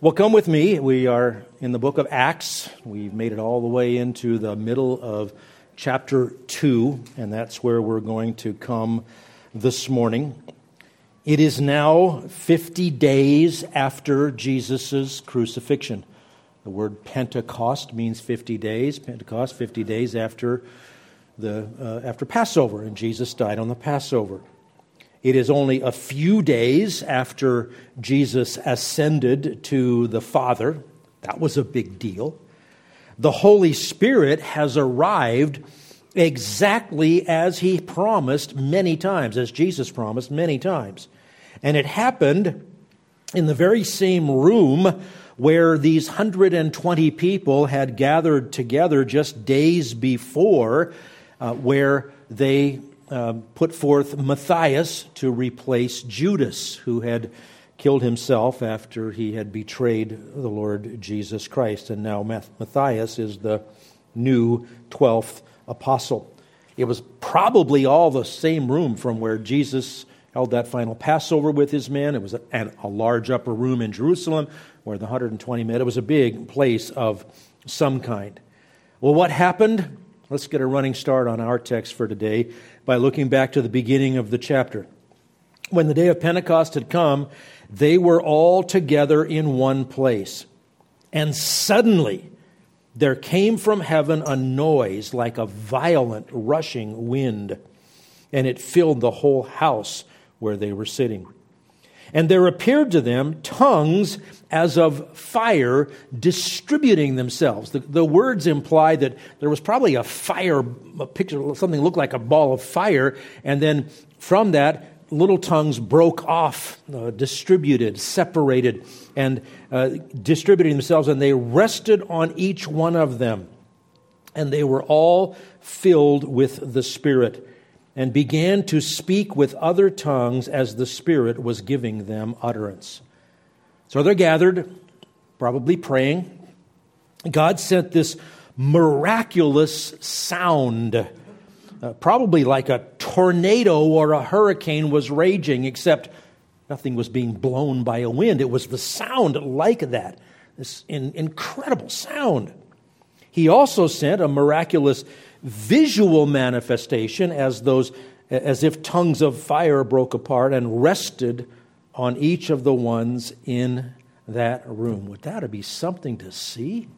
Well, come with me. We are in the book of Acts. We've made it all the way into the middle of chapter 2, and that's where we're going to come this morning. It is now 50 days after Jesus' crucifixion. The word Pentecost means 50 days. Pentecost, 50 days after, the, uh, after Passover, and Jesus died on the Passover. It is only a few days after Jesus ascended to the Father. That was a big deal. The Holy Spirit has arrived exactly as he promised many times, as Jesus promised many times. And it happened in the very same room where these 120 people had gathered together just days before, uh, where they um, put forth Matthias to replace Judas, who had killed himself after he had betrayed the Lord Jesus Christ. And now Matthias is the new 12th apostle. It was probably all the same room from where Jesus held that final Passover with his men. It was a, a large upper room in Jerusalem where the 120 met. It was a big place of some kind. Well, what happened? Let's get a running start on our text for today by looking back to the beginning of the chapter. When the day of Pentecost had come, they were all together in one place. And suddenly there came from heaven a noise like a violent rushing wind, and it filled the whole house where they were sitting. And there appeared to them tongues as of fire distributing themselves. The, the, words imply that there was probably a fire, a picture, something looked like a ball of fire, and then from that, little tongues broke off, uh, distributed, separated, and uh, distributing themselves, and they rested on each one of them. And they were all filled with the Spirit and began to speak with other tongues as the Spirit was giving them utterance. So they're gathered, probably praying. God sent this miraculous sound, uh, probably like a tornado or a hurricane was raging, except nothing was being blown by a wind. It was the sound like that, this in, incredible sound. He also sent a miraculous visual manifestation as those as if tongues of fire broke apart and rested on each of the ones in that room. Would that be something to see?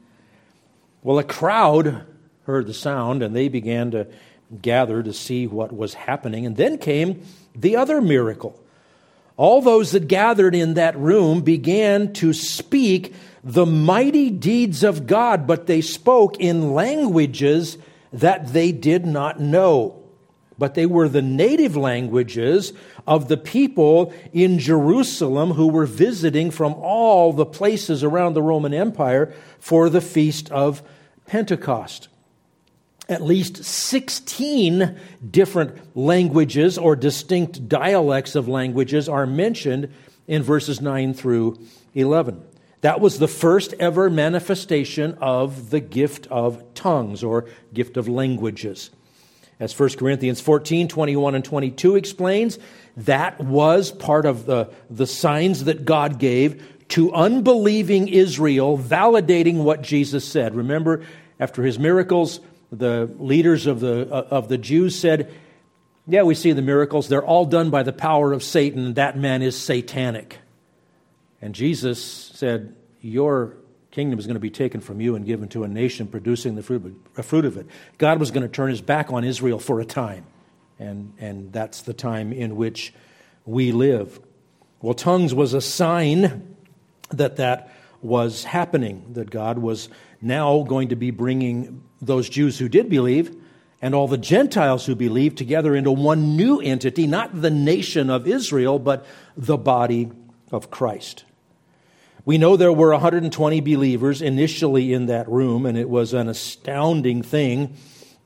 Well, a crowd heard the sound and they began to gather to see what was happening. And then came the other miracle. All those that gathered in that room began to speak the mighty deeds of God, but they spoke in languages that they did not know. But they were the native languages of the people in Jerusalem who were visiting from all the places around the Roman Empire for the feast of Pentecost. At least 16 different languages or distinct dialects of languages are mentioned in verses 9 through 11. That was the first ever manifestation of the gift of tongues or gift of languages. As 1 Corinthians 14, 21, and 22 explains, that was part of the, the signs that God gave to unbelieving Israel, validating what Jesus said. Remember, after his miracles, the leaders of the, of the Jews said, Yeah, we see the miracles. They're all done by the power of Satan. That man is satanic. And Jesus said, Your kingdom is going to be taken from you and given to a nation producing the fruit, of it. God was going to turn his back on Israel for a time. And, and that's the time in which we live. Well, tongues was a sign that that was happening, that God was now going to be bringing those Jews who did believe and all the Gentiles who believed together into one new entity, not the nation of Israel, but the body of Christ. We know there were 120 believers initially in that room, and it was an astounding thing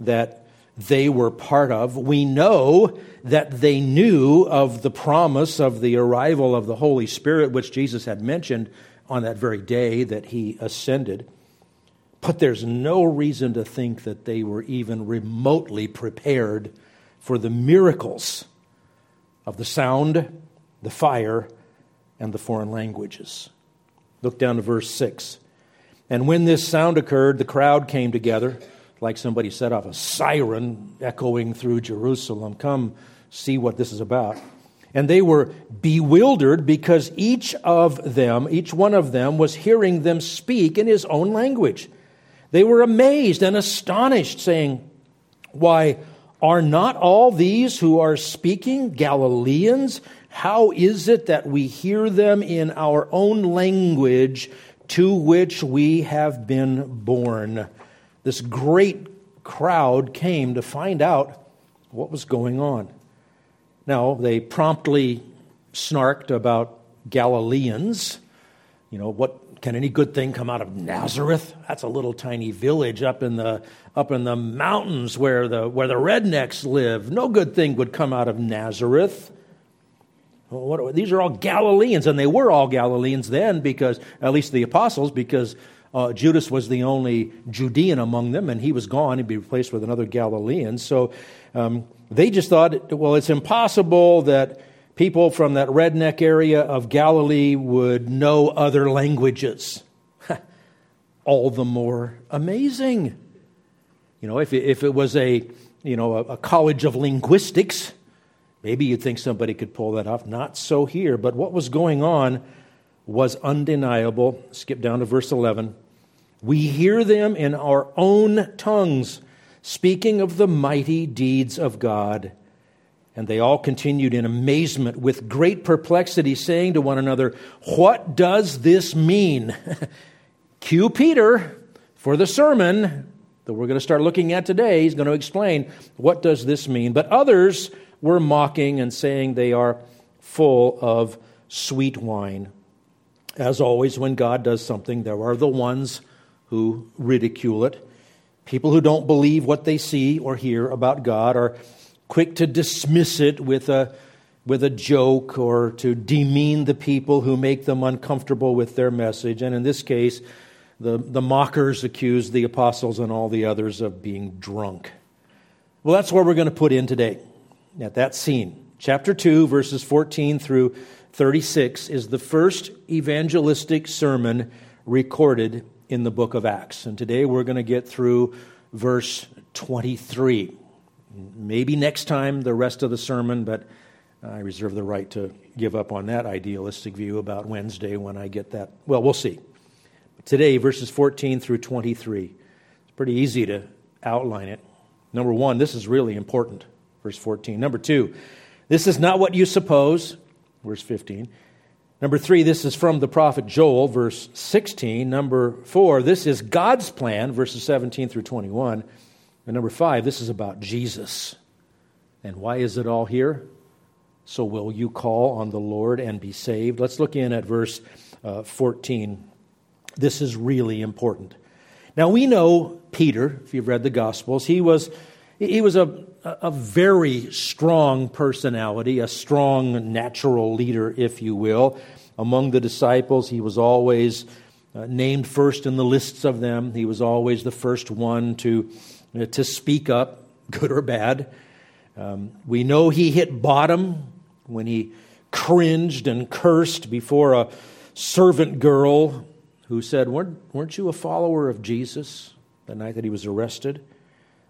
that they were part of. We know that they knew of the promise of the arrival of the Holy Spirit, which Jesus had mentioned on that very day that he ascended. But there's no reason to think that they were even remotely prepared for the miracles of the sound, the fire, and the foreign languages. Look down to verse 6. And when this sound occurred, the crowd came together, like somebody set off a siren echoing through Jerusalem. Come see what this is about. And they were bewildered because each of them, each one of them, was hearing them speak in his own language. They were amazed and astonished, saying, Why, are not all these who are speaking Galileans? How is it that we hear them in our own language to which we have been born? This great crowd came to find out what was going on. Now, they promptly snarked about Galileans. You know, what can any good thing come out of Nazareth? That's a little tiny village up in the up in the mountains where the where the rednecks live. No good thing would come out of Nazareth. What, these are all Galileans, and they were all Galileans then, because at least the apostles, because uh, Judas was the only Judean among them, and he was gone. He'd be replaced with another Galilean. So um, they just thought, well, it's impossible that people from that redneck area of Galilee would know other languages. All the more amazing. You know, if it, if it was a, you know, a, a college of linguistics, maybe you'd think somebody could pull that off. Not so here. But what was going on was undeniable. Skip down to verse 11. We hear them in our own tongues speaking of the mighty deeds of God. And they all continued in amazement with great perplexity, saying to one another, What does this mean? Cue Peter for the sermon that we're going to start looking at today. He's going to explain what does this mean. But others were mocking and saying they are full of sweet wine. As always, when God does something, there are the ones who ridicule it. People who don't believe what they see or hear about God are quick to dismiss it with a, with a joke or to demean the people who make them uncomfortable with their message. And in this case, the, the mockers accuse the apostles and all the others of being drunk. Well, that's where we're going to put in today, at that scene. Chapter 2, verses 14 through 36, is the first evangelistic sermon recorded in the book of Acts. And today we're going to get through verse 23. Maybe next time the rest of the sermon, but I reserve the right to give up on that idealistic view about Wednesday when I get that. Well, we'll see. Today, verses 14 through 23. It's pretty easy to outline it. Number one, this is really important, verse 14. Number two, this is not what you suppose, verse 15. Number three, this is from the prophet Joel, verse 16. Number four, this is God's plan, verses 17 through 21. And number five, this is about Jesus. And why is it all here? So will you call on the Lord and be saved? Let's look in at verse uh, 14. This is really important. Now we know Peter, if you've read the Gospels, he was, he was a, a very strong personality, a strong natural leader, if you will among the disciples. He was always uh, named first in the lists of them. He was always the first one to, uh, to speak up, good or bad. Um, we know he hit bottom when he cringed and cursed before a servant girl who said, weren't, weren't you a follower of Jesus the night that he was arrested?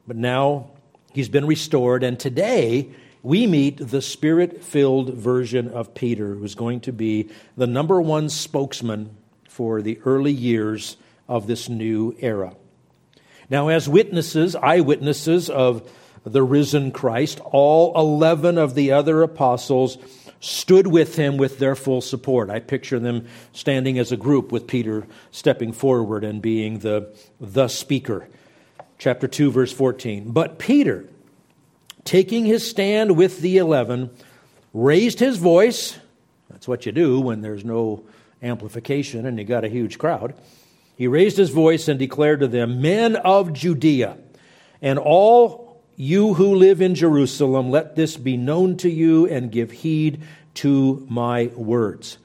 But now he's been restored, and today we meet the spirit filled version of Peter, who's going to be the number one spokesman for the early years of this new era. Now, as witnesses, eyewitnesses of the risen Christ, all 11 of the other apostles stood with him with their full support. I picture them standing as a group with Peter stepping forward and being the, the speaker. Chapter 2, verse 14. But Peter, taking his stand with the eleven, raised his voice. That's what you do when there's no amplification and you got a huge crowd. He raised his voice and declared to them, Men of Judea, and all you who live in Jerusalem, let this be known to you and give heed to my words.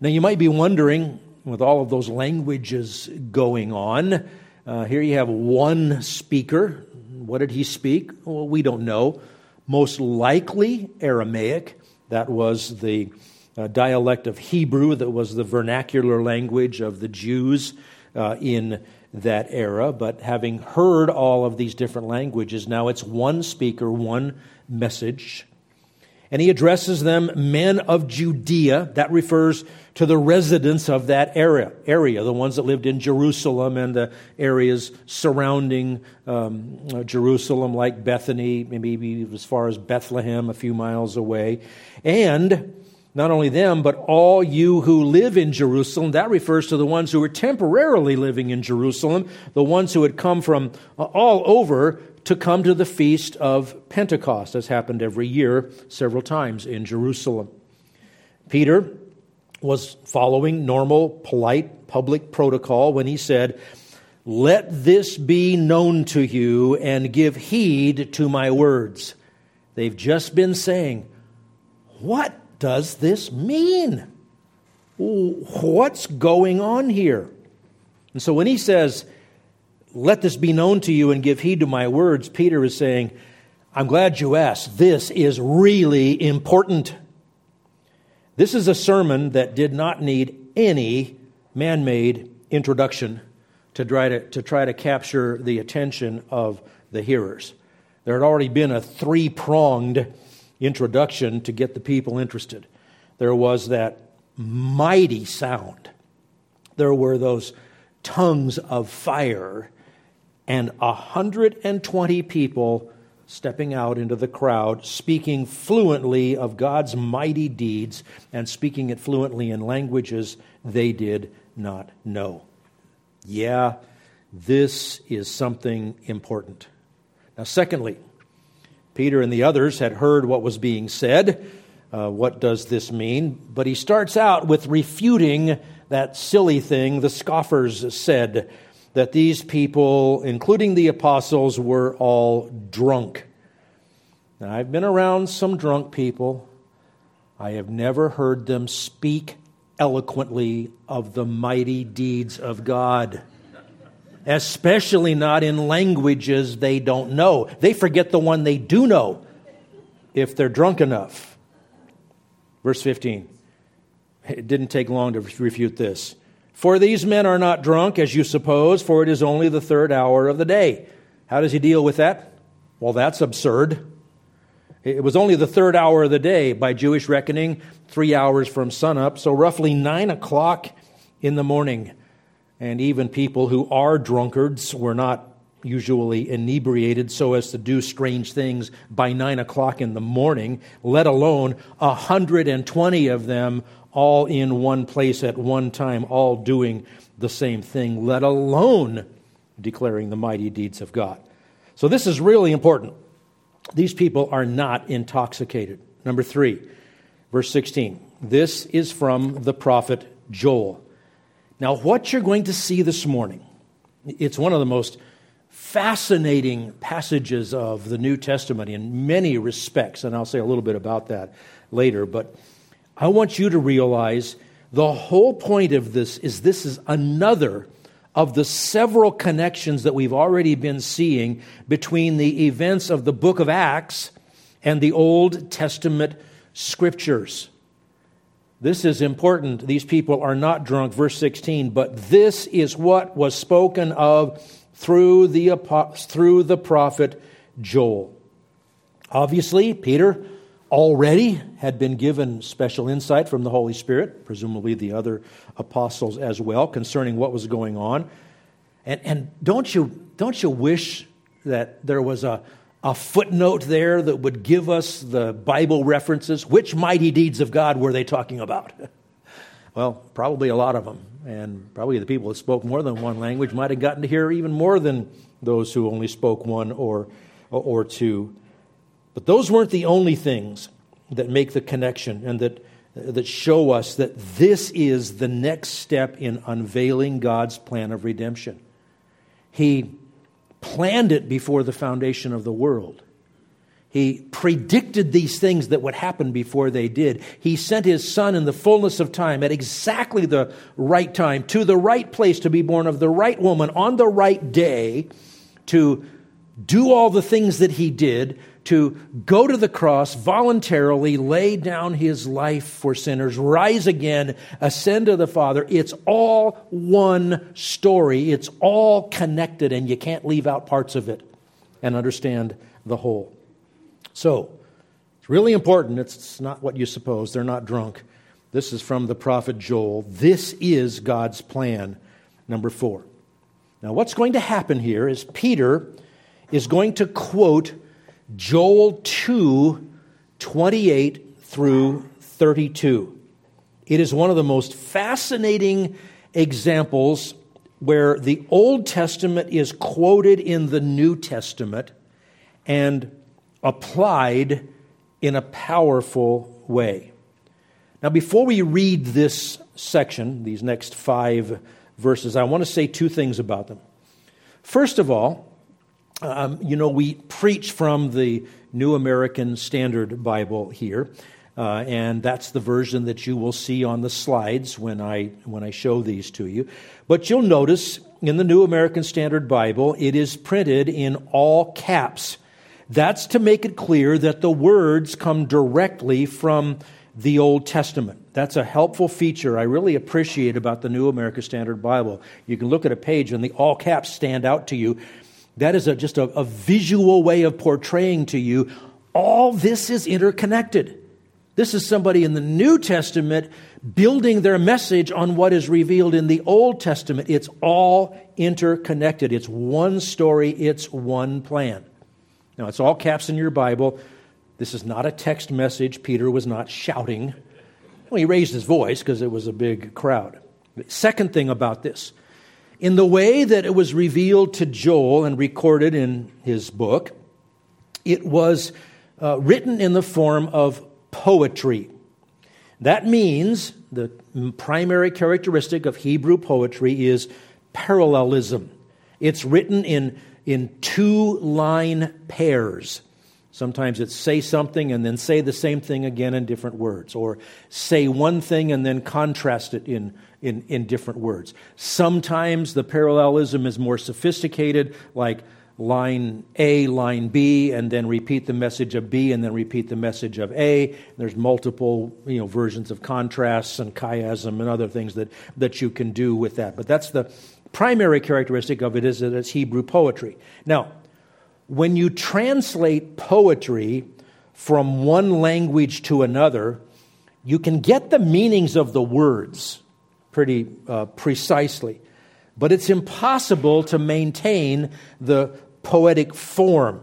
Now, you might be wondering, with all of those languages going on, uh, here you have one speaker what did he speak? Well, we don't know. Most likely Aramaic. That was the uh, dialect of Hebrew that was the vernacular language of the Jews uh, in that era. But having heard all of these different languages, now it's one speaker, one message. And he addresses them men of Judea. That refers to the residents of that area, area the ones that lived in Jerusalem and the areas surrounding um, uh, Jerusalem, like Bethany, maybe as far as Bethlehem, a few miles away. And not only them, but all you who live in Jerusalem. That refers to the ones who were temporarily living in Jerusalem, the ones who had come from uh, all over to come to the feast of Pentecost, as happened every year several times in Jerusalem. Peter was following normal, polite public protocol when he said, Let this be known to you and give heed to my words. They've just been saying, What does this mean? What's going on here? And so when he says, Let this be known to you and give heed to my words, Peter is saying, I'm glad you asked. This is really important. This is a sermon that did not need any man made introduction to try to, to try to capture the attention of the hearers. There had already been a three pronged introduction to get the people interested. There was that mighty sound, there were those tongues of fire, and 120 people stepping out into the crowd, speaking fluently of God's mighty deeds and speaking it fluently in languages they did not know. Yeah, this is something important. Now, secondly, Peter and the others had heard what was being said. Uh, what does this mean? But he starts out with refuting that silly thing the scoffers said that these people, including the apostles, were all drunk. Now, I've been around some drunk people. I have never heard them speak eloquently of the mighty deeds of God, especially not in languages they don't know. They forget the one they do know if they're drunk enough. Verse 15. It didn't take long to refute this. For these men are not drunk, as you suppose, for it is only the third hour of the day. How does he deal with that? Well, that's absurd. It was only the third hour of the day by Jewish reckoning, three hours from sunup, so roughly nine o'clock in the morning. And even people who are drunkards were not usually inebriated so as to do strange things by nine o'clock in the morning, let alone 120 of them all in one place at one time, all doing the same thing, let alone declaring the mighty deeds of God. So, this is really important. These people are not intoxicated. Number three, verse 16. This is from the prophet Joel. Now, what you're going to see this morning, it's one of the most fascinating passages of the New Testament in many respects, and I'll say a little bit about that later. But I want you to realize the whole point of this is this is another of the several connections that we've already been seeing between the events of the book of Acts and the Old Testament scriptures. This is important. These people are not drunk, verse 16, but this is what was spoken of through the, through the prophet Joel. Obviously, Peter already had been given special insight from the Holy Spirit, presumably the other apostles as well, concerning what was going on. And, and don't, you, don't you wish that there was a, a footnote there that would give us the Bible references? Which mighty deeds of God were they talking about? well, probably a lot of them. And probably the people that spoke more than one language might have gotten to hear even more than those who only spoke one or, or two. But those weren't the only things that make the connection and that, that show us that this is the next step in unveiling God's plan of redemption. He planned it before the foundation of the world. He predicted these things that would happen before they did. He sent his son in the fullness of time at exactly the right time, to the right place to be born of the right woman on the right day to do all the things that he did, to go to the cross voluntarily, lay down his life for sinners, rise again, ascend to the Father. It's all one story. It's all connected, and you can't leave out parts of it and understand the whole. So, it's really important. It's not what you suppose. They're not drunk. This is from the prophet Joel. This is God's plan. Number four. Now, what's going to happen here is Peter is going to quote Joel 2 28 through 32. It is one of the most fascinating examples where the Old Testament is quoted in the New Testament and applied in a powerful way. Now, before we read this section, these next five verses, I want to say two things about them. First of all, um, you know, we preach from the New American Standard Bible here, uh, and that's the version that you will see on the slides when I when I show these to you. But you'll notice in the New American Standard Bible, it is printed in all caps. That's to make it clear that the words come directly from the Old Testament. That's a helpful feature I really appreciate about the New American Standard Bible. You can look at a page and the all caps stand out to you that is a, just a, a visual way of portraying to you all this is interconnected. This is somebody in the New Testament building their message on what is revealed in the Old Testament. It's all interconnected. It's one story, it's one plan. Now, it's all caps in your Bible. This is not a text message. Peter was not shouting. Well, he raised his voice because it was a big crowd. Second thing about this in the way that it was revealed to Joel and recorded in his book, it was uh, written in the form of poetry. That means the primary characteristic of Hebrew poetry is parallelism. It's written in, in two line pairs. Sometimes it's say something and then say the same thing again in different words, or say one thing and then contrast it in in, in different words. Sometimes the parallelism is more sophisticated, like line A, line B, and then repeat the message of B, and then repeat the message of A. There's multiple you know, versions of contrasts and chiasm and other things that, that you can do with that. But that's the primary characteristic of it is that it's Hebrew poetry. Now, when you translate poetry from one language to another, you can get the meanings of the words pretty uh, precisely. But it's impossible to maintain the poetic form.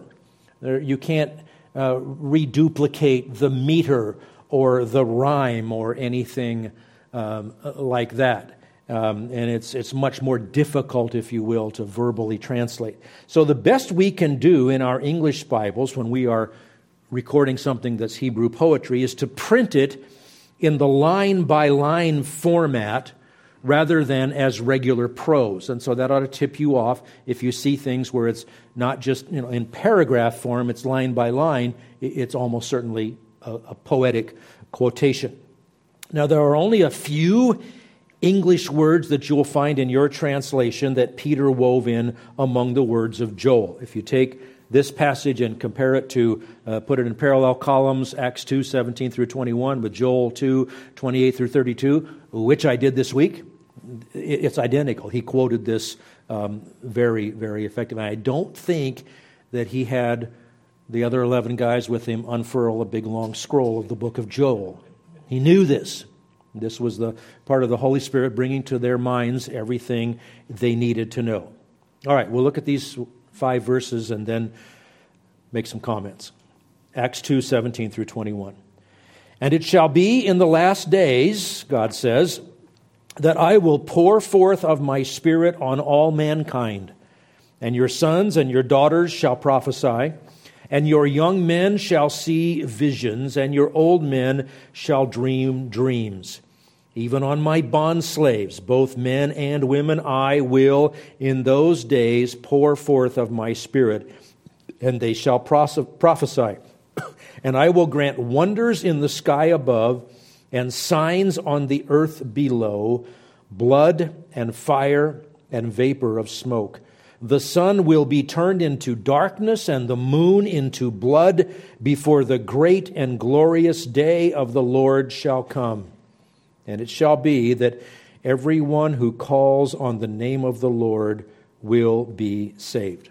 There, you can't uh, reduplicate the meter or the rhyme or anything um, like that. Um, and it's, it's much more difficult, if you will, to verbally translate. So, the best we can do in our English Bibles when we are recording something that's Hebrew poetry is to print it in the line by line format rather than as regular prose. And so that ought to tip you off if you see things where it's not just you know, in paragraph form, it's line by line, it's almost certainly a, a poetic quotation. Now, there are only a few English words that you'll find in your translation that Peter wove in among the words of Joel. If you take this passage and compare it to, uh, put it in parallel columns, Acts 2, 17 through 21, with Joel 2, 28 through 32, which I did this week. It's identical. He quoted this um, very, very effectively. I don't think that he had the other 11 guys with him unfurl a big long scroll of the book of Joel. He knew this. This was the part of the Holy Spirit bringing to their minds everything they needed to know. All right, we'll look at these five verses and then make some comments. Acts 2 17 through 21. And it shall be in the last days, God says, that I will pour forth of my Spirit on all mankind. And your sons and your daughters shall prophesy, and your young men shall see visions, and your old men shall dream dreams. Even on my bond slaves, both men and women, I will in those days pour forth of my Spirit, and they shall prophesy. and I will grant wonders in the sky above and signs on the earth below blood and fire and vapor of smoke. the sun will be turned into darkness and the moon into blood before the great and glorious day of the Lord shall come. And it shall be that everyone who calls on the name of the Lord will be saved.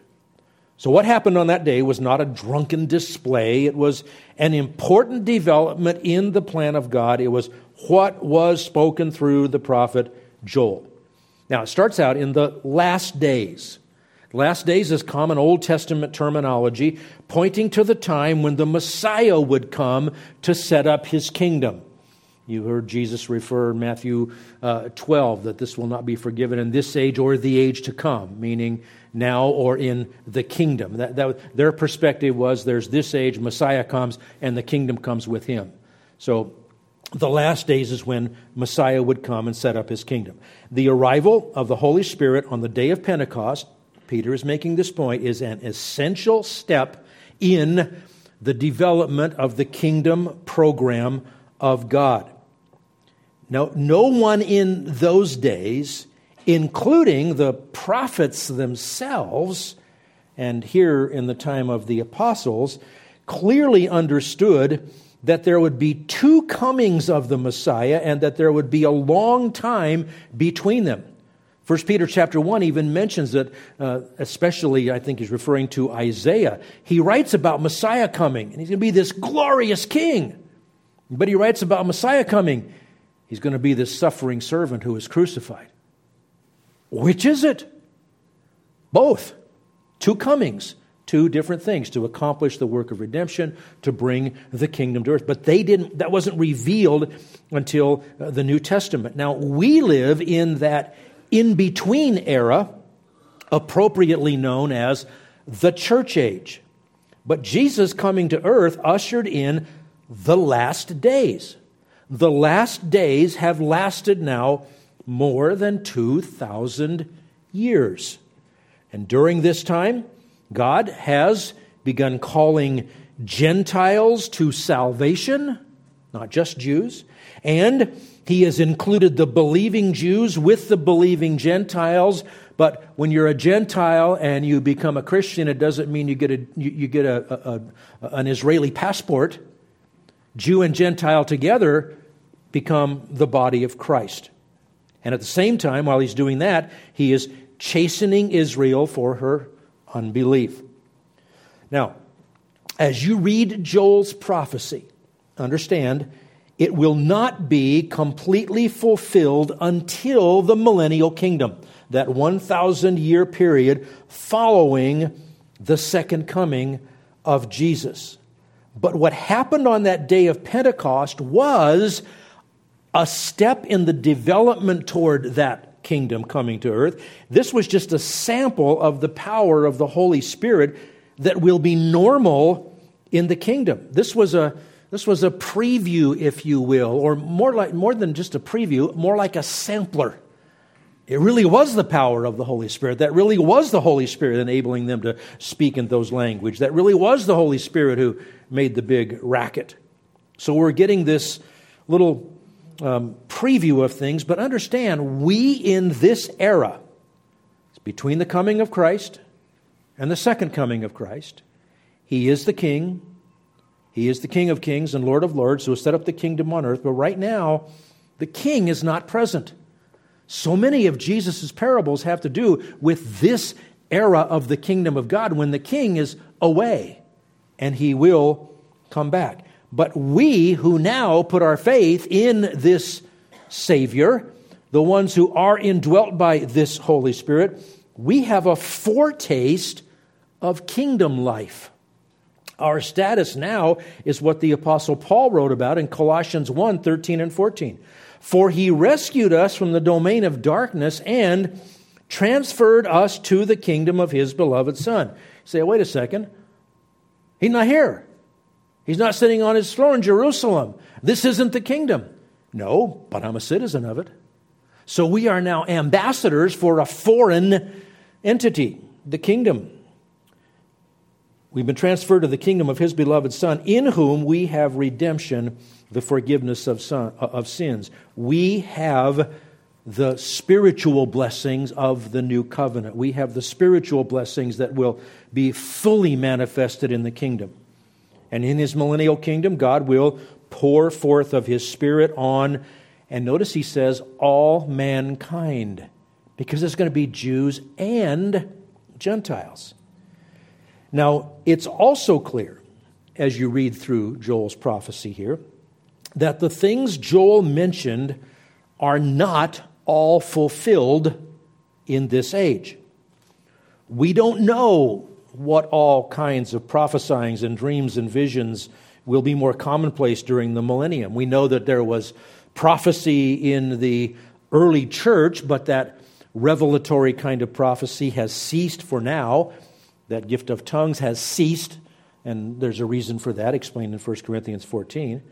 So, what happened on that day was not a drunken display. It was an important development in the plan of God. It was what was spoken through the prophet Joel. Now, it starts out in the last days. Last days is common Old Testament terminology pointing to the time when the Messiah would come to set up his kingdom. You heard Jesus refer in Matthew uh, 12 that this will not be forgiven in this age or the age to come, meaning now or in the kingdom. That, that, their perspective was there's this age, Messiah comes, and the kingdom comes with him. So the last days is when Messiah would come and set up his kingdom. The arrival of the Holy Spirit on the day of Pentecost Peter is making this point, is an essential step in the development of the kingdom program of God. Now, no one in those days, including the prophets themselves, and here in the time of the apostles, clearly understood that there would be two comings of the Messiah and that there would be a long time between them. First Peter chapter 1 even mentions that, uh, especially I think he's referring to Isaiah. He writes about Messiah coming, and he's going to be this glorious king. But he writes about Messiah coming. He's going to be this suffering servant who is crucified. Which is it? Both. Two comings, two different things to accomplish the work of redemption, to bring the kingdom to earth. But they didn't, that wasn't revealed until uh, the New Testament. Now, we live in that in between era, appropriately known as the church age. But Jesus coming to earth ushered in the last days. The last days have lasted now more than 2,000 years. And during this time, God has begun calling Gentiles to salvation, not just Jews, and he has included the believing Jews with the believing Gentiles. But when you're a Gentile and you become a Christian, it doesn't mean you get, a, you, get a, a, a, an Israeli passport. Jew and Gentile together become the body of Christ. And at the same time, while he's doing that, he is chastening Israel for her unbelief. Now, as you read Joel's prophecy, understand it will not be completely fulfilled until the millennial kingdom, that 1,000 year period following the second coming of Jesus. But what happened on that day of Pentecost was a step in the development toward that kingdom coming to earth. This was just a sample of the power of the Holy Spirit that will be normal in the kingdom. This was a this was a preview, if you will, or more like more than just a preview, more like a sampler. It really was the power of the Holy Spirit. That really was the Holy Spirit enabling them to speak in those language. That really was the Holy Spirit who made the big racket. So we're getting this little um, preview of things, but understand we in this era—it's between the coming of Christ and the second coming of Christ, He is the King, he is the King of kings and Lord of lords who has set up the kingdom on earth. But right now, the king is not present. So many of Jesus' parables have to do with this era of the kingdom of God when the king is away and he will come back. But we who now put our faith in this Savior, the ones who are indwelt by this Holy Spirit, we have a foretaste of kingdom life. Our status now is what the Apostle Paul wrote about in Colossians 1 13 and 14. For he rescued us from the domain of darkness and transferred us to the kingdom of his beloved Son. Say, wait a second. He's not here. He's not sitting on his throne in Jerusalem. This isn't the kingdom. No, but I'm a citizen of it. So we are now ambassadors for a foreign entity, the kingdom. We've been transferred to the kingdom of his beloved Son, in whom we have redemption, the forgiveness of, son, uh, of sins. We have the spiritual blessings of the new covenant. We have the spiritual blessings that will be fully manifested in the kingdom. And in his millennial kingdom, God will pour forth of his Spirit on, and notice he says, all mankind, because it's going to be Jews and Gentiles. Now, it's also clear, as you read through Joel's prophecy here, that the things Joel mentioned are not all fulfilled in this age. We don't know what all kinds of prophesyings and dreams and visions will be more commonplace during the millennium. We know that there was prophecy in the early church, but that revelatory kind of prophecy has ceased for now. That gift of tongues has ceased, and there's a reason for that explained in 1 Corinthians 14.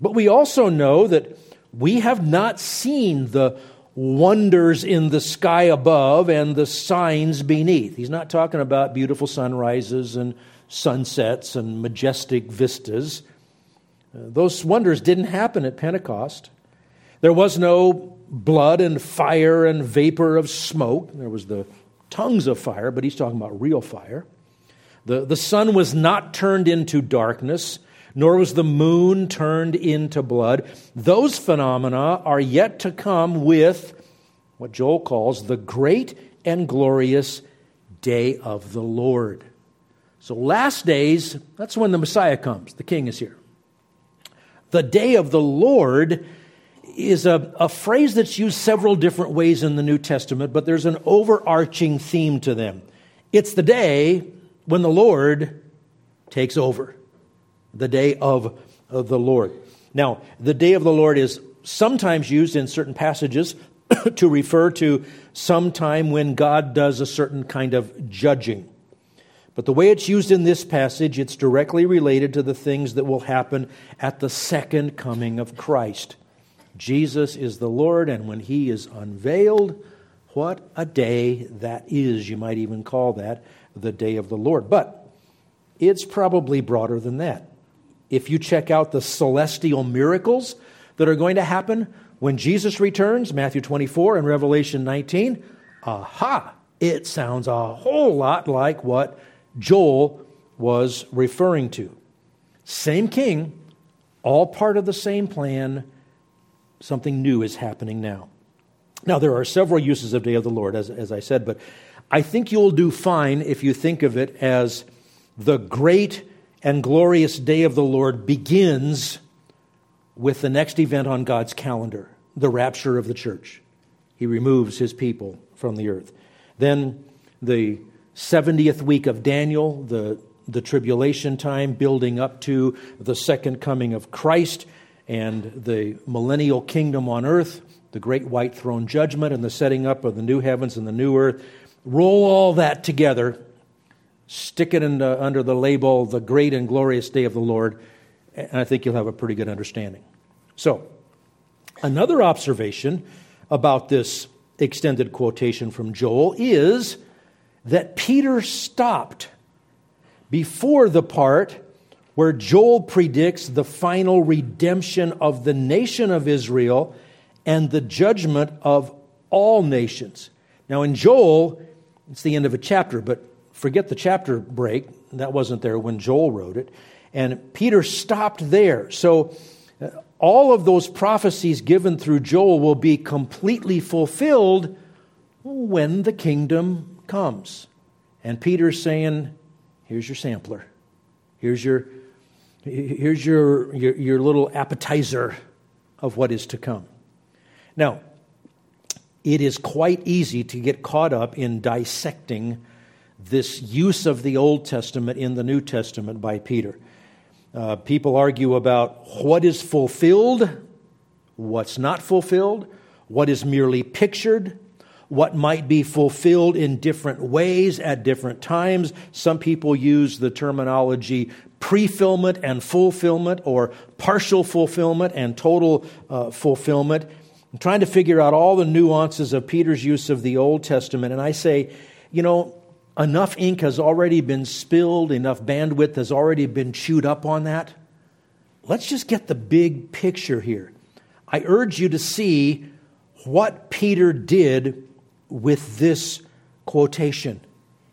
But we also know that we have not seen the wonders in the sky above and the signs beneath. He's not talking about beautiful sunrises and sunsets and majestic vistas. Uh, those wonders didn't happen at Pentecost. There was no blood and fire and vapor of smoke. There was the tongues of fire, but he's talking about real fire. The, the sun was not turned into darkness, nor was the moon turned into blood. Those phenomena are yet to come with what Joel calls the great and glorious day of the Lord. So, last days, that's when the Messiah comes. The king is here. The day of the Lord is a, a phrase that's used several different ways in the New Testament, but there's an overarching theme to them. It's the day when the Lord takes over the day of, of the Lord. Now, the day of the Lord is sometimes used in certain passages to refer to some time when God does a certain kind of judging. But the way it's used in this passage, it's directly related to the things that will happen at the second coming of Christ. Jesus is the Lord, and when he is unveiled, what a day that is. You might even call that the day of the Lord. But it's probably broader than that. If you check out the celestial miracles that are going to happen when Jesus returns, Matthew 24 and Revelation 19, aha, it sounds a whole lot like what Joel was referring to. Same king, all part of the same plan. Something new is happening now. Now, there are several uses of Day of the Lord, as, as I said, but I think you'll do fine if you think of it as the great and glorious day of the Lord begins with the next event on God's calendar, the rapture of the church. He removes his people from the earth. Then the 70th week of Daniel, the, the tribulation time building up to the second coming of Christ and the millennial kingdom on earth, the great white throne judgment and the setting up of the new heavens and the new earth. Roll all that together stick it the, under the label, the great and glorious day of the Lord, and I think you'll have a pretty good understanding. So, another observation about this extended quotation from Joel is that Peter stopped before the part where Joel predicts the final redemption of the nation of Israel and the judgment of all nations. Now, in Joel, it's the end of a chapter, but forget the chapter break. That wasn't there when Joel wrote it. And Peter stopped there. So uh, all of those prophecies given through Joel will be completely fulfilled when the kingdom comes. And Peter's saying, here's your sampler. Here's your here's your, your, your little appetizer of what is to come. Now, it is quite easy to get caught up in dissecting this use of the Old Testament in the New Testament by Peter. Uh, people argue about what is fulfilled, what's not fulfilled, what is merely pictured, what might be fulfilled in different ways at different times. Some people use the terminology prefillment and fulfillment, or partial fulfillment and total uh, fulfillment. I'm trying to figure out all the nuances of Peter's use of the Old Testament, and I say, you know, enough ink has already been spilled, enough bandwidth has already been chewed up on that. Let's just get the big picture here. I urge you to see what Peter did with this quotation.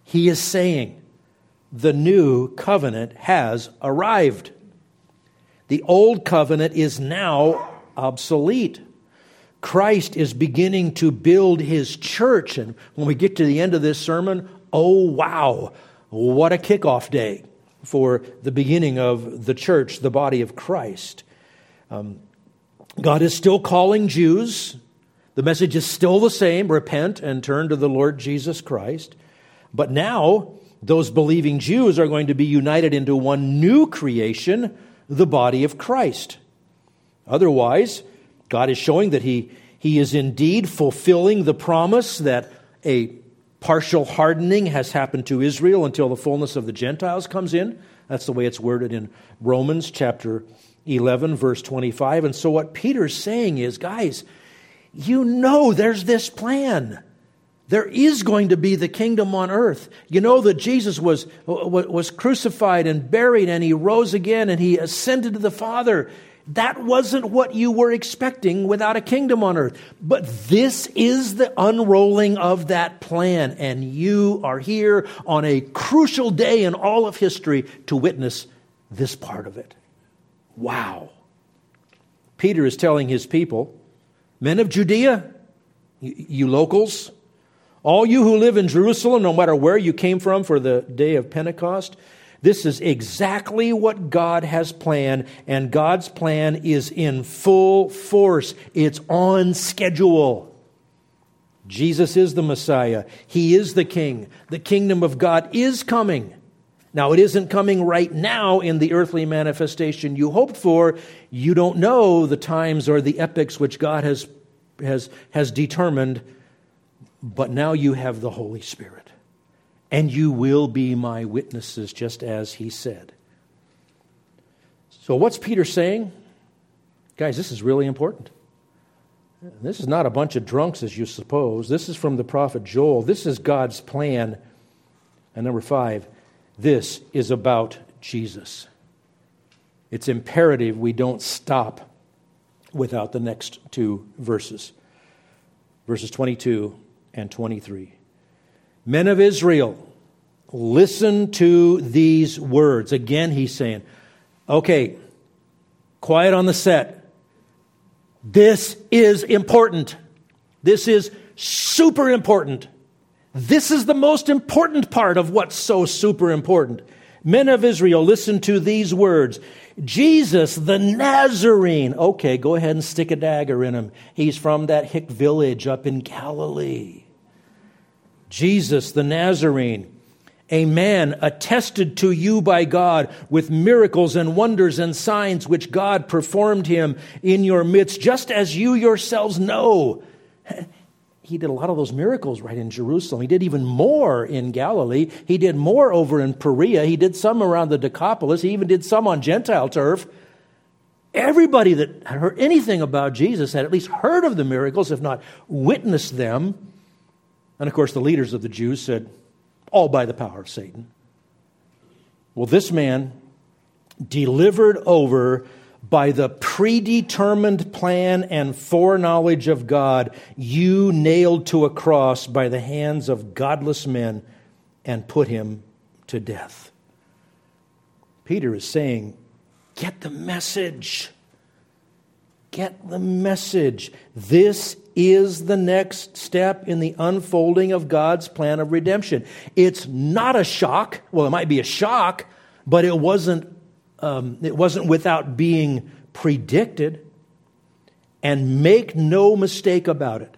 He is saying, the new covenant has arrived. The old covenant is now obsolete. Christ is beginning to build his church. And when we get to the end of this sermon, oh, wow, what a kickoff day for the beginning of the church, the body of Christ. Um, God is still calling Jews. The message is still the same repent and turn to the Lord Jesus Christ. But now, those believing Jews are going to be united into one new creation, the body of Christ. Otherwise, God is showing that He, he is indeed fulfilling the promise that a partial hardening has happened to Israel until the fullness of the Gentiles comes in. That's the way it's worded in Romans chapter 11, verse 25. And so, what Peter's saying is, guys, you know there's this plan. There is going to be the kingdom on earth. You know that Jesus was, was crucified and buried and he rose again and he ascended to the Father. That wasn't what you were expecting without a kingdom on earth. But this is the unrolling of that plan. And you are here on a crucial day in all of history to witness this part of it. Wow. Peter is telling his people Men of Judea, you locals, all you who live in Jerusalem, no matter where you came from for the day of Pentecost, this is exactly what God has planned, and God's plan is in full force. It's on schedule. Jesus is the Messiah. He is the King. The kingdom of God is coming. Now, it isn't coming right now in the earthly manifestation you hoped for. You don't know the times or the epochs which God has, has, has determined, but now you have the Holy Spirit. And you will be my witnesses, just as he said. So, what's Peter saying? Guys, this is really important. This is not a bunch of drunks, as you suppose. This is from the prophet Joel. This is God's plan. And number five, this is about Jesus. It's imperative we don't stop without the next two verses verses 22 and 23. Men of Israel, listen to these words. Again, he's saying, okay, quiet on the set. This is important. This is super important. This is the most important part of what's so super important. Men of Israel, listen to these words. Jesus, the Nazarene. Okay, go ahead and stick a dagger in him. He's from that hick village up in Galilee. Jesus, the Nazarene, a man attested to you by God with miracles and wonders and signs which God performed him in your midst, just as you yourselves know he did a lot of those miracles right in Jerusalem. He did even more in Galilee. He did more over in Perea. He did some around the Decapolis. He even did some on Gentile turf. Everybody that had heard anything about Jesus had at least heard of the miracles, if not witnessed them. And of course, the leaders of the Jews said, all by the power of Satan. Well, this man delivered over by the predetermined plan and foreknowledge of God, you nailed to a cross by the hands of godless men and put him to death. Peter is saying, Get the message. Get the message. This is the next step in the unfolding of God's plan of redemption. It's not a shock. Well, it might be a shock, but it wasn't um, it wasn't without being predicted. And make no mistake about it.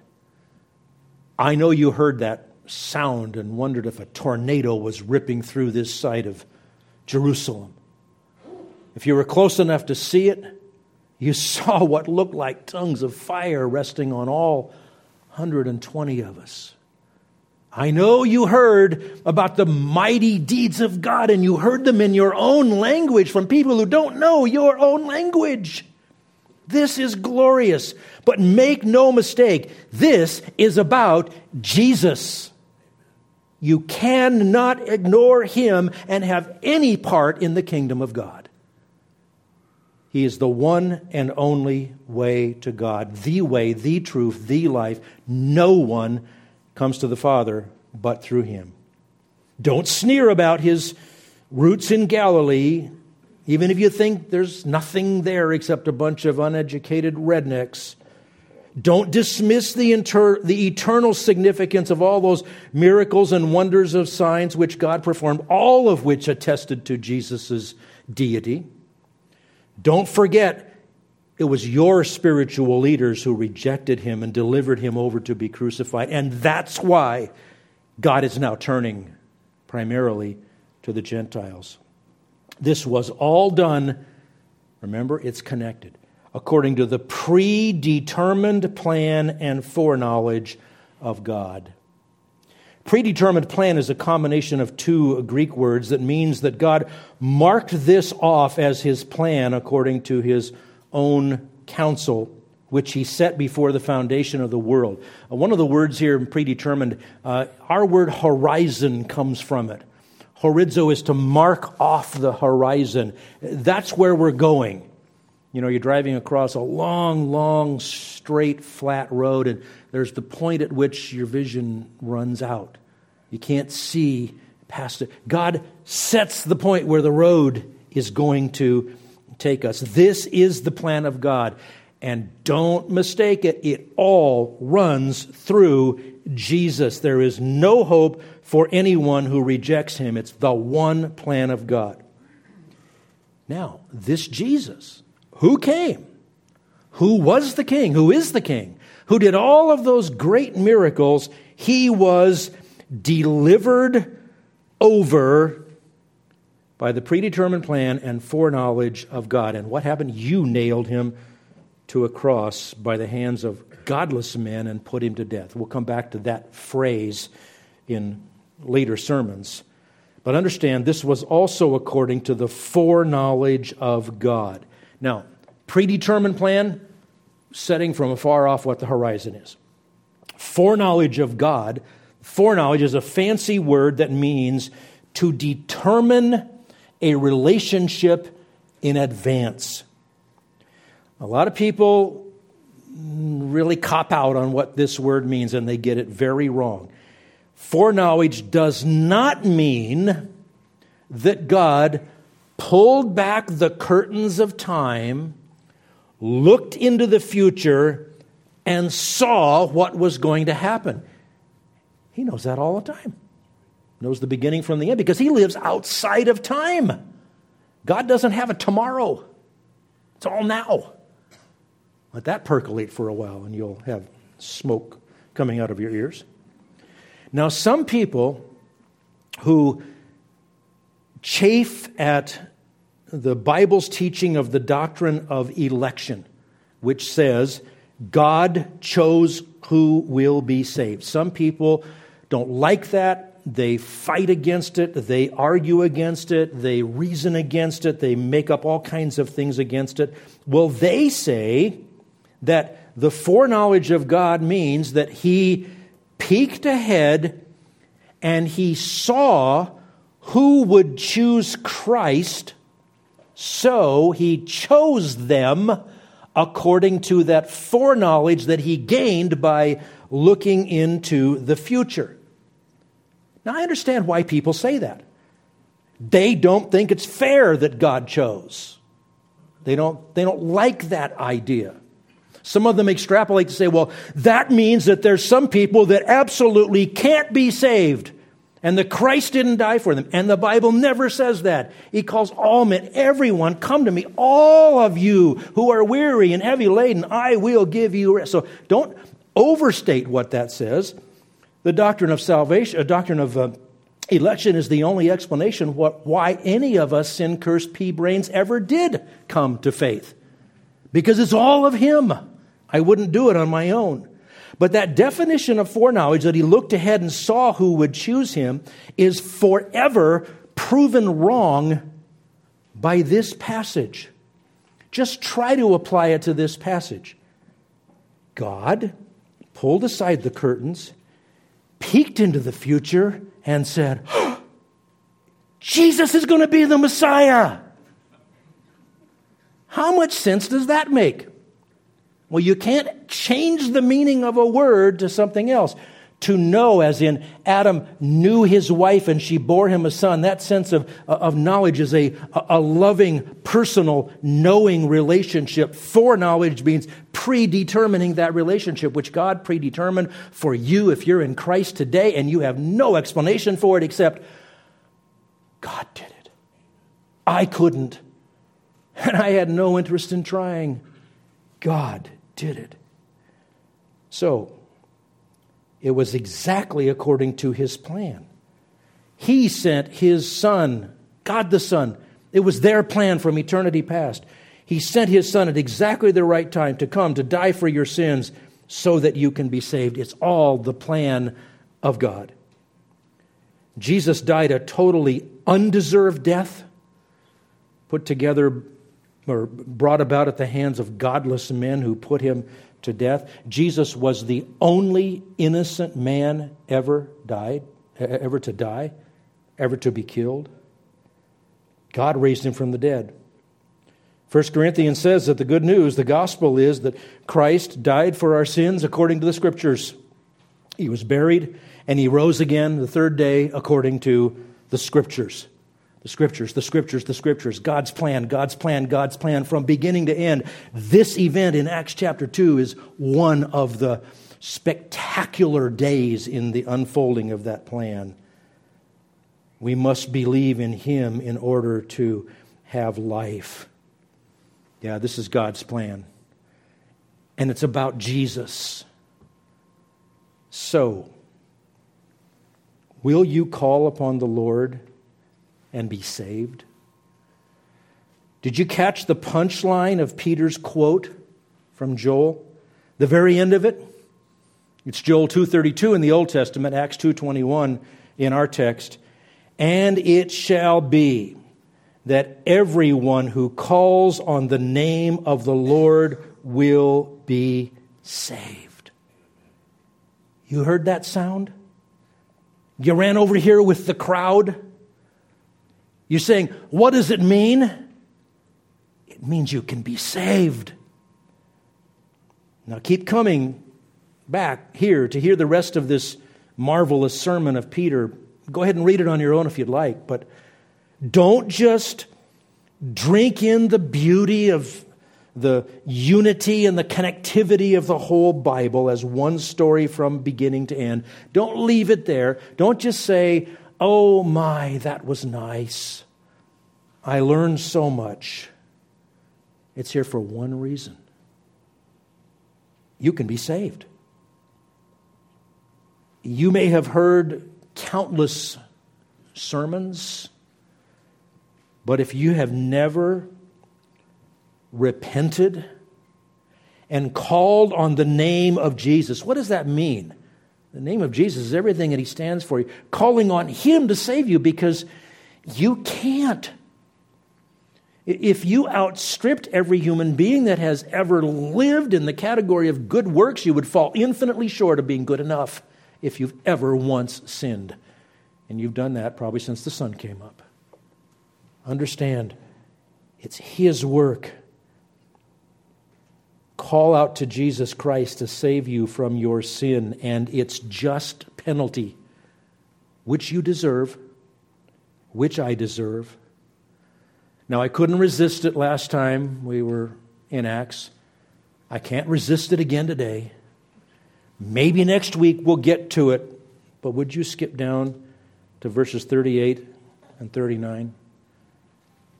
I know you heard that sound and wondered if a tornado was ripping through this side of Jerusalem. If you were close enough to see it, you saw what looked like tongues of fire resting on all 120 of us. I know you heard about the mighty deeds of God and you heard them in your own language from people who don't know your own language. This is glorious. But make no mistake, this is about Jesus. You cannot ignore him and have any part in the kingdom of God. He is the one and only way to God, the way, the truth, the life. No one comes to the Father but through him. Don't sneer about his roots in Galilee, even if you think there's nothing there except a bunch of uneducated rednecks. Don't dismiss the, inter- the eternal significance of all those miracles and wonders of signs which God performed, all of which attested to Jesus' deity. Don't forget, it was your spiritual leaders who rejected him and delivered him over to be crucified. And that's why God is now turning primarily to the Gentiles. This was all done, remember, it's connected, according to the predetermined plan and foreknowledge of God. Predetermined plan is a combination of two Greek words that means that God marked this off as his plan according to his own counsel, which he set before the foundation of the world. Uh, one of the words here, predetermined, uh, our word horizon comes from it. Horizo is to mark off the horizon. That's where we're going. You know, you're driving across a long, long, straight, flat road, and there's the point at which your vision runs out. You can't see past it. God sets the point where the road is going to take us. This is the plan of God. And don't mistake it, it all runs through Jesus. There is no hope for anyone who rejects him. It's the one plan of God. Now, this Jesus, who came, who was the king, who is the king, who did all of those great miracles, he was delivered over by the predetermined plan and foreknowledge of God. And what happened? You nailed him to a cross by the hands of godless men and put him to death. We'll come back to that phrase in later sermons. But understand, this was also according to the foreknowledge of God. Now, predetermined plan, setting from afar off what the horizon is. Foreknowledge of God, foreknowledge is a fancy word that means to determine a relationship in advance. A lot of people really cop out on what this word means and they get it very wrong. Foreknowledge does not mean that God pulled back the curtains of time, looked into the future, and saw what was going to happen. He knows that all the time. Knows the beginning from the end because he lives outside of time. God doesn't have a tomorrow. It's all now. Let that percolate for a while and you'll have smoke coming out of your ears. Now, some people who chafe at the Bible's teaching of the doctrine of election, which says God chose who will be saved. Some people don't like that. They fight against it. They argue against it. They reason against it. They make up all kinds of things against it. Well, they say that the foreknowledge of God means that He peeked ahead and He saw who would choose Christ, so He chose them according to that foreknowledge that He gained by looking into the future. Now, I understand why people say that. They don't think it's fair that God chose. They don't, they don't like that idea. Some of them extrapolate to say, well, that means that there's some people that absolutely can't be saved and the Christ didn't die for them. And the Bible never says that. He calls all men, everyone, come to me, all of you who are weary and heavy laden, I will give you rest. So don't overstate what that says. The doctrine of salvation, a doctrine of uh, election is the only explanation what, why any of us sin cursed pea brains ever did come to faith. Because it's all of Him. I wouldn't do it on my own. But that definition of foreknowledge that he looked ahead and saw who would choose him is forever proven wrong by this passage. Just try to apply it to this passage. God pulled aside the curtains, peeked into the future, and said, Jesus is going to be the Messiah. How much sense does that make? Well, you can't change the meaning of a word to something else. To know, as in Adam knew his wife and she bore him a son, that sense of, of knowledge is a, a loving, personal, knowing relationship. Foreknowledge means predetermining that relationship, which God predetermined for you if you're in Christ today and you have no explanation for it except God did it. I couldn't. And I had no interest in trying. God did it. So, it was exactly according to his plan. He sent his son, God the Son. It was their plan from eternity past. He sent his son at exactly the right time to come to die for your sins so that you can be saved. It's all the plan of God. Jesus died a totally undeserved death, put together or brought about at the hands of godless men who put him to death. Jesus was the only innocent man ever died, ever to die, ever to be killed. God raised him from the dead. 1 Corinthians says that the good news, the gospel, is that Christ died for our sins according to the scriptures. He was buried and he rose again the third day according to the scriptures. The scriptures, the scriptures, the scriptures, God's plan, God's plan, God's plan from beginning to end. This event in Acts chapter 2 is one of the spectacular days in the unfolding of that plan. We must believe in Him in order to have life. Yeah, this is God's plan. And it's about Jesus. So, will you call upon the Lord? And be saved? Did you catch the punchline of Peter's quote from Joel? The very end of it? It's Joel 2:32 in the Old Testament, Acts 2:21 in our text. And it shall be that everyone who calls on the name of the Lord will be saved. You heard that sound? You ran over here with the crowd. You're saying, what does it mean? It means you can be saved. Now keep coming back here to hear the rest of this marvelous sermon of Peter. Go ahead and read it on your own if you'd like, but don't just drink in the beauty of the unity and the connectivity of the whole Bible as one story from beginning to end. Don't leave it there. Don't just say, Oh my, that was nice. I learned so much. It's here for one reason you can be saved. You may have heard countless sermons, but if you have never repented and called on the name of Jesus, what does that mean? The name of Jesus is everything that he stands for. Calling on him to save you because you can't. If you outstripped every human being that has ever lived in the category of good works, you would fall infinitely short of being good enough if you've ever once sinned. And you've done that probably since the sun came up. Understand, it's His work call out to Jesus Christ to save you from your sin and its just penalty, which you deserve, which I deserve. Now, I couldn't resist it last time we were in Acts. I can't resist it again today. Maybe next week we'll get to it, but would you skip down to verses 38 and 39?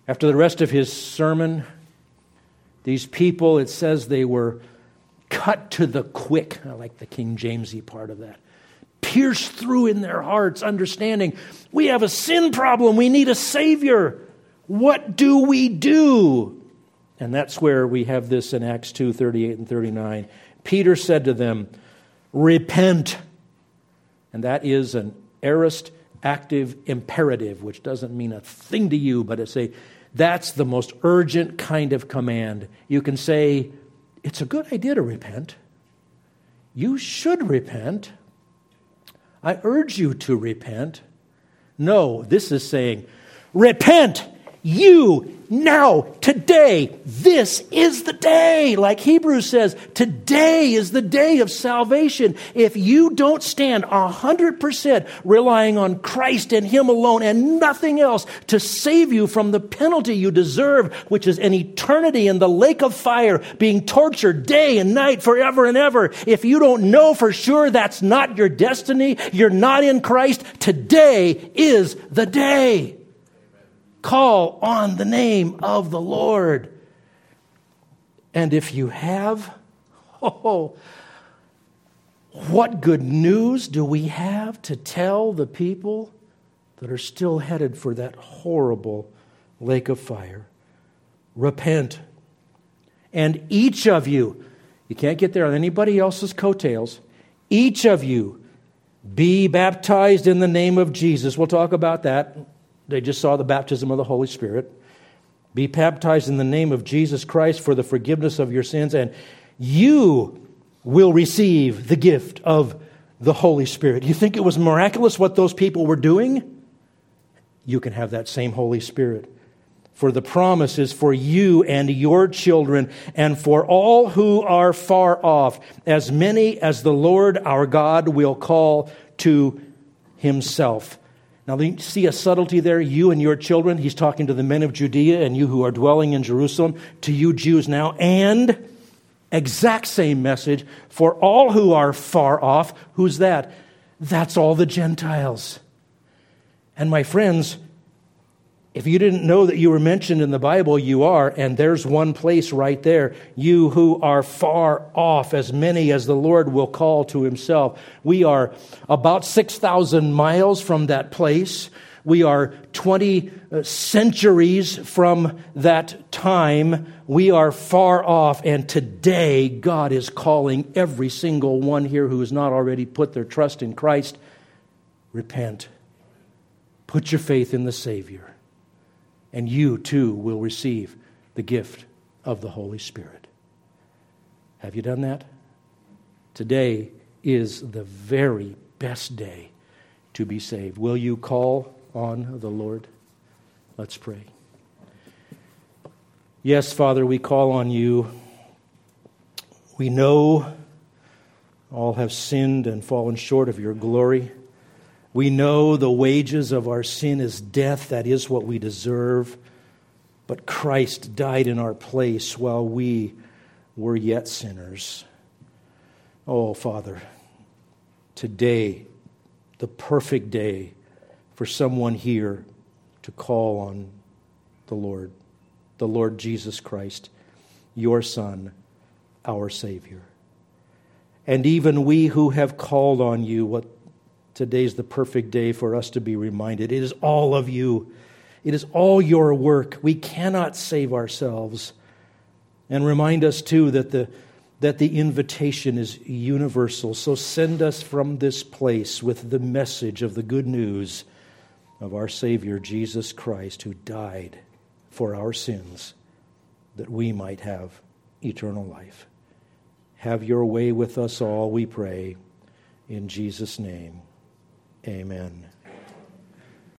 After the rest of his sermon, these people, it says they were cut to the quick. I like the King Jamesy part of that. Pierced through in their hearts, understanding we have a sin problem. We need a Savior. What do we do? And that's where we have this in Acts 2 38 and 39. Peter said to them, Repent. And that is an aorist active imperative, which doesn't mean a thing to you, but it's a that's the most urgent kind of command. You can say, it's a good idea to repent. You should repent. I urge you to repent. No, this is saying, repent, you now, today, this is the day. Like Hebrews says, today is the day of salvation. If you don't stand 100% relying on Christ and Him alone and nothing else to save you from the penalty you deserve, which is an eternity in the lake of fire, being tortured day and night forever and ever, if you don't know for sure that's not your destiny, you're not in Christ, today is the day. Call on the name of the Lord. And if you have, oh, what good news do we have to tell the people that are still headed for that horrible lake of fire? Repent. And each of you, you can't get there on anybody else's coattails, each of you be baptized in the name of Jesus. We'll talk about that they just saw the baptism of the Holy Spirit. Be baptized in the name of Jesus Christ for the forgiveness of your sins, and you will receive the gift of the Holy Spirit. You think it was miraculous what those people were doing? You can have that same Holy Spirit. For the promise is for you and your children, and for all who are far off, as many as the Lord our God will call to himself. Now, you see a subtlety there? You and your children. He's talking to the men of Judea and you who are dwelling in Jerusalem, to you Jews now, and exact same message for all who are far off. Who's that? That's all the Gentiles. And my friends, if you didn't know that you were mentioned in the Bible, you are, and there's one place right there. You who are far off, as many as the Lord will call to himself. We are about 6,000 miles from that place. We are 20 uh, centuries from that time. We are far off, and today God is calling every single one here who has not already put their trust in Christ repent. Put your faith in the Savior and you too will receive the gift of the Holy Spirit. Have you done that? Today is the very best day to be saved. Will you call on the Lord? Let's pray. Yes, Father, we call on you. We know all have sinned and fallen short of your glory. We know the wages of our sin is death. That is what we deserve. But Christ died in our place while we were yet sinners. Oh, Father, today, the perfect day for someone here to call on the Lord, the Lord Jesus Christ, your Son, our Savior. And even we who have called on you, what Today's the perfect day for us to be reminded. It is all of you, it is all your work. We cannot save ourselves. And remind us, too, that the, that the invitation is universal. So send us from this place with the message of the good news of our Savior, Jesus Christ, who died for our sins that we might have eternal life. Have your way with us all, we pray, in Jesus' name. Amen.